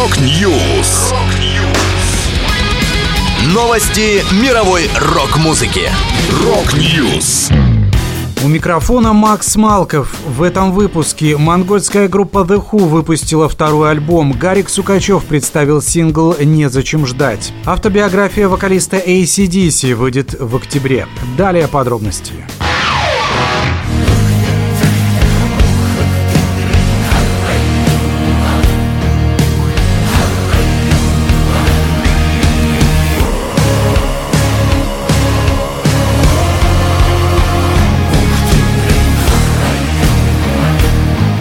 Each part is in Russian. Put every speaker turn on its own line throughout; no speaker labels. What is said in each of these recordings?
Rock News. Новости мировой рок-музыки. Rock News.
У микрофона Макс Малков. В этом выпуске монгольская группа The HU выпустила второй альбом. Гарик Сукачев представил сингл «Незачем ждать». Автобиография вокалиста AC/DC выйдет в октябре. Далее подробности.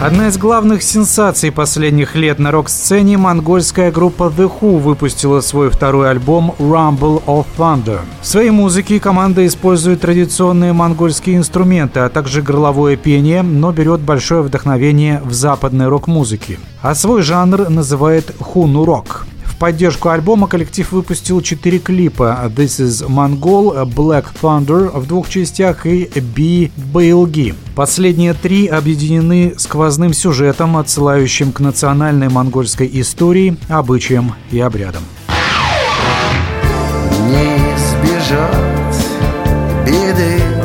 Одна из главных сенсаций последних лет на рок-сцене монгольская группа The Who выпустила свой второй альбом Rumble of Thunder. В своей музыке команда использует традиционные монгольские инструменты, а также горловое пение, но берет большое вдохновение в западной рок-музыке. А свой жанр называет хуну-рок поддержку альбома коллектив выпустил четыре клипа «This is Mongol», «Black Thunder» в двух частях и «Be Bailgi». Последние три объединены сквозным сюжетом, отсылающим к национальной монгольской истории, обычаям и обрядам.
Не избежать беды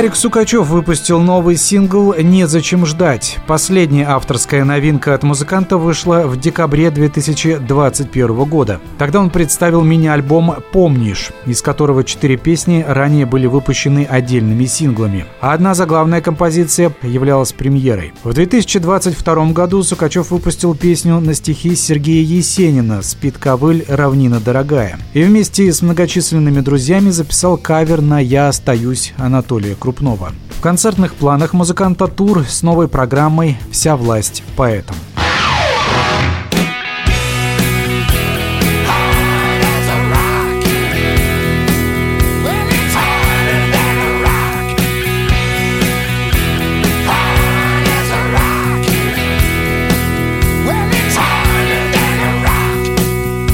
Гарик Сукачев выпустил новый сингл «Незачем ждать». Последняя авторская новинка от музыканта вышла в декабре 2021 года. Тогда он представил мини-альбом «Помнишь», из которого четыре песни ранее были выпущены отдельными синглами. А одна заглавная композиция являлась премьерой. В 2022 году Сукачев выпустил песню на стихи Сергея Есенина «Спит ковыль, равнина дорогая». И вместе с многочисленными друзьями записал кавер на «Я остаюсь» Анатолия Крупного. В концертных планах музыканта тур с новой программой «Вся власть поэтам».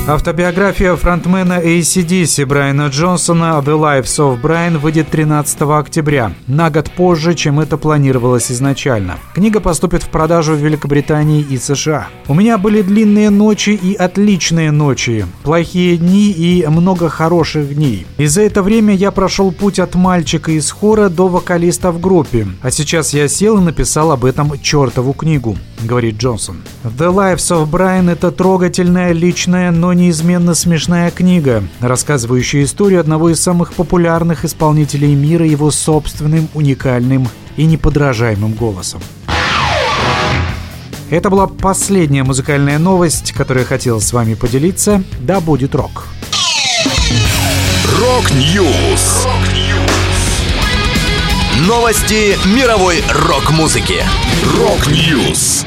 Автобиография фронтмена ACDC Брайана Джонсона «The Lives of Brian» выйдет 13 октября, на год позже, чем это планировалось изначально. Книга поступит в продажу в Великобритании и США. У меня были длинные ночи и отличные ночи, плохие дни и много хороших дней. И за это время я прошел путь от мальчика из хора до вокалиста в группе, а сейчас я сел и написал об этом чертову книгу, говорит Джонсон. «The Lives of Brian» — это трогательная, личная, но неизменно смешная книга, рассказывающая историю одного из самых популярных исполнителей мира его собственным, уникальным и неподражаемым голосом. Это была последняя музыкальная новость, которую я хотел с вами поделиться. Да будет рок!
Rock News! Новости мировой рок-музыки. Рок-Ньюс!